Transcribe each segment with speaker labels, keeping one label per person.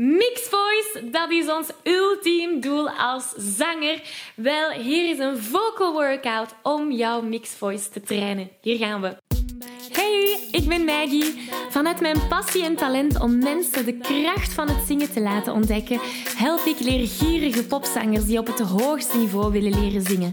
Speaker 1: Mixed voice, dat is ons ultiem doel als zanger. Wel, hier is een vocal workout om jouw mixed voice te trainen. Hier gaan we. Hey, ik ben Maggie. Vanuit mijn passie en talent om mensen de kracht van het zingen te laten ontdekken, help ik leergierige popzangers die op het hoogste niveau willen leren zingen.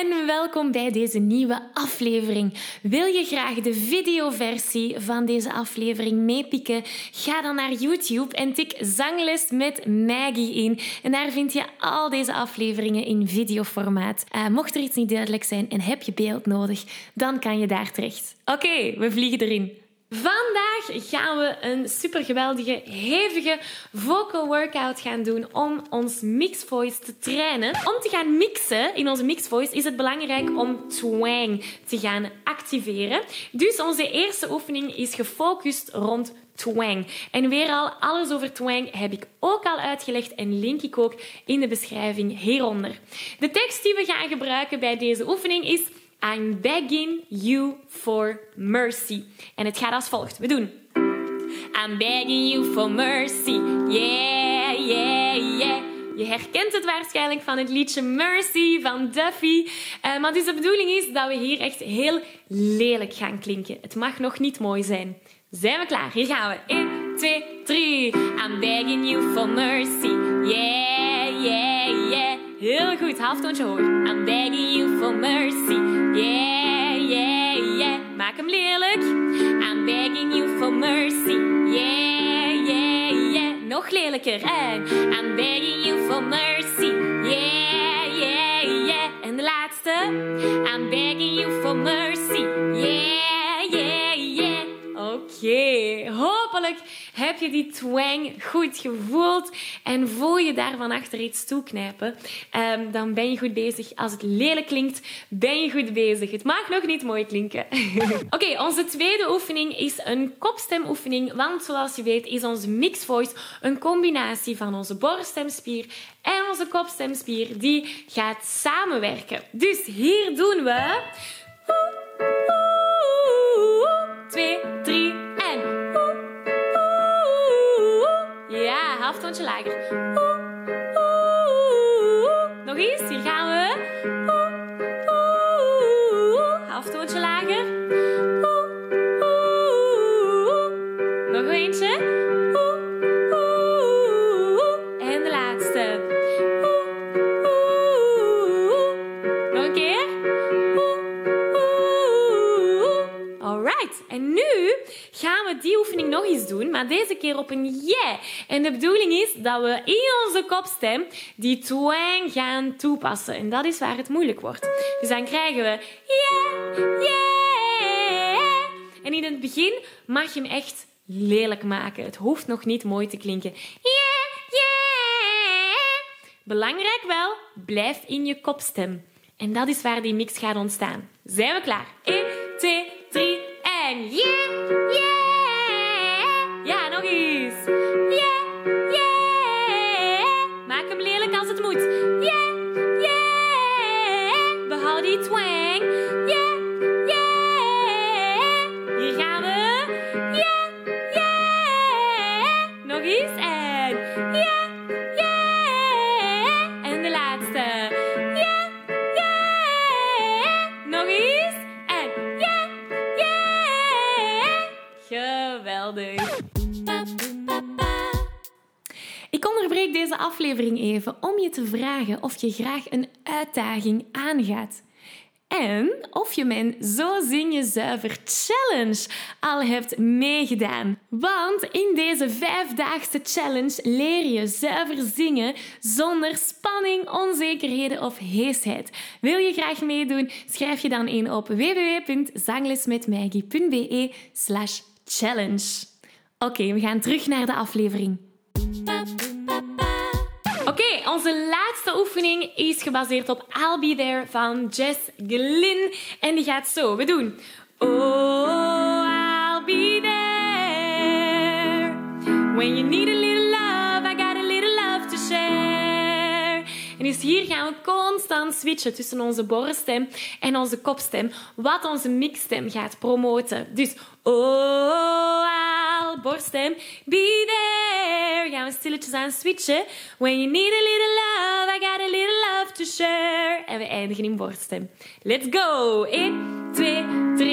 Speaker 1: en welkom bij deze nieuwe aflevering. Wil je graag de videoversie van deze aflevering meepikken? Ga dan naar YouTube en tik Zangles met Maggie in. En daar vind je al deze afleveringen in videoformaat. Uh, mocht er iets niet duidelijk zijn en heb je beeld nodig, dan kan je daar terecht. Oké, we vliegen erin. Vandaag gaan we een super geweldige, hevige vocal workout gaan doen om ons mixed voice te trainen. Om te gaan mixen in onze mixed voice is het belangrijk om twang te gaan activeren. Dus onze eerste oefening is gefocust rond twang. En weer al, alles over twang heb ik ook al uitgelegd en link ik ook in de beschrijving hieronder. De tekst die we gaan gebruiken bij deze oefening is I'm begging you for mercy. En het gaat als volgt. We doen. I'm begging you for mercy. Yeah, yeah, yeah. Je herkent het waarschijnlijk van het liedje Mercy van Duffy. Uh, maar dus de bedoeling is dat we hier echt heel lelijk gaan klinken. Het mag nog niet mooi zijn. Zijn we klaar? Hier gaan we. 1, 2, 3. I'm begging you for mercy. Yeah. Heel goed, halftoontje hoog. I'm begging you for mercy. Yeah, yeah, yeah. Maak hem lelijk. I'm begging you for mercy. Yeah, yeah, yeah. Nog lelijker. En I'm begging you for mercy. Yeah, yeah, yeah. En de laatste. I'm begging you for mercy. Yeah, yeah, yeah. Oké, hopelijk heb je die twang goed gevoeld en voel je daarvan achter iets toeknijpen. Um, dan ben je goed bezig. Als het lelijk klinkt, ben je goed bezig. Het mag nog niet mooi klinken. Oké, onze tweede oefening is een kopstemoefening, want zoals je weet is onze mixed voice een combinatie van onze borststemspier en onze kopstemspier die gaat samenwerken. Dus hier doen we twee, halftoontje lager. Oeh, oeh, Nog eens, hier gaan we. Doen, maar deze keer op een yeah. En de bedoeling is dat we in onze kopstem die twang gaan toepassen. En dat is waar het moeilijk wordt. Dus dan krijgen we yeah, yeah. En in het begin mag je hem echt lelijk maken. Het hoeft nog niet mooi te klinken. Yeah, yeah. Belangrijk wel, blijf in je kopstem. En dat is waar die mix gaat ontstaan. Zijn we klaar? 1, 2, 3 en yeah, yeah. Moet. Yeah, yeah. Behoud die twang. Yeah, yeah. Hier gaan we. Yeah, yeah. Nog eens en yeah, yeah. En de laatste. Yeah, yeah. Nog eens en yeah, yeah. Geweldig. Ik onderbreek deze aflevering even om je te vragen of je graag een uitdaging aangaat. en of je mijn Zo Zing Je Zuiver Challenge al hebt meegedaan. Want in deze vijfdaagse challenge leer je zuiver zingen zonder spanning, onzekerheden of heesheid. Wil je graag meedoen? Schrijf je dan in op www.zanglesmetmaggie.be slash challenge. Oké, we gaan terug naar de aflevering. Onze laatste oefening is gebaseerd op I'll Be There van Jess Glynn. En die gaat zo. We doen... Oh, dus hier gaan we constant switchen tussen onze borststem en onze kopstem. Wat onze mixstem gaat promoten. Dus... Oh, I'll borststem. Be there. Gaan we stilletjes aan switchen. When you need a little love, I got a little love to share. En we eindigen in borststem. Let's go. 1, 2, 3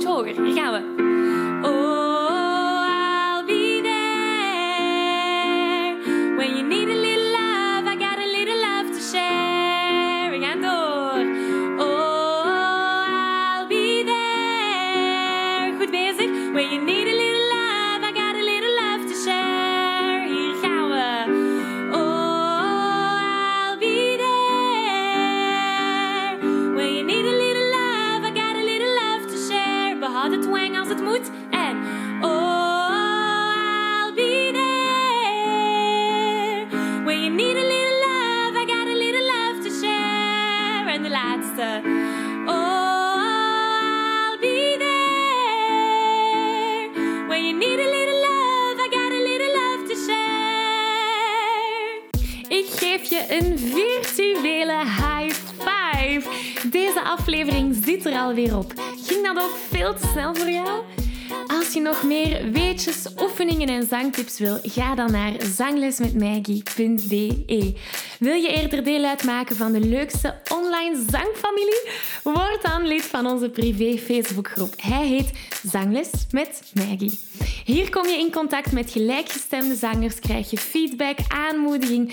Speaker 1: gaan een halftoontje hoger. Hier gaan we. Aflevering zit er alweer op. Ging dat ook veel te snel voor jou? Als je nog meer weetjes, oefeningen en zangtips wil, ga dan naar zanglesmetmaggie.be. Wil je eerder deel uitmaken van de leukste online zangfamilie? Word dan lid van onze privé Facebookgroep. Hij heet Zangles met Maggie. Hier kom je in contact met gelijkgestemde zangers, krijg je feedback, aanmoediging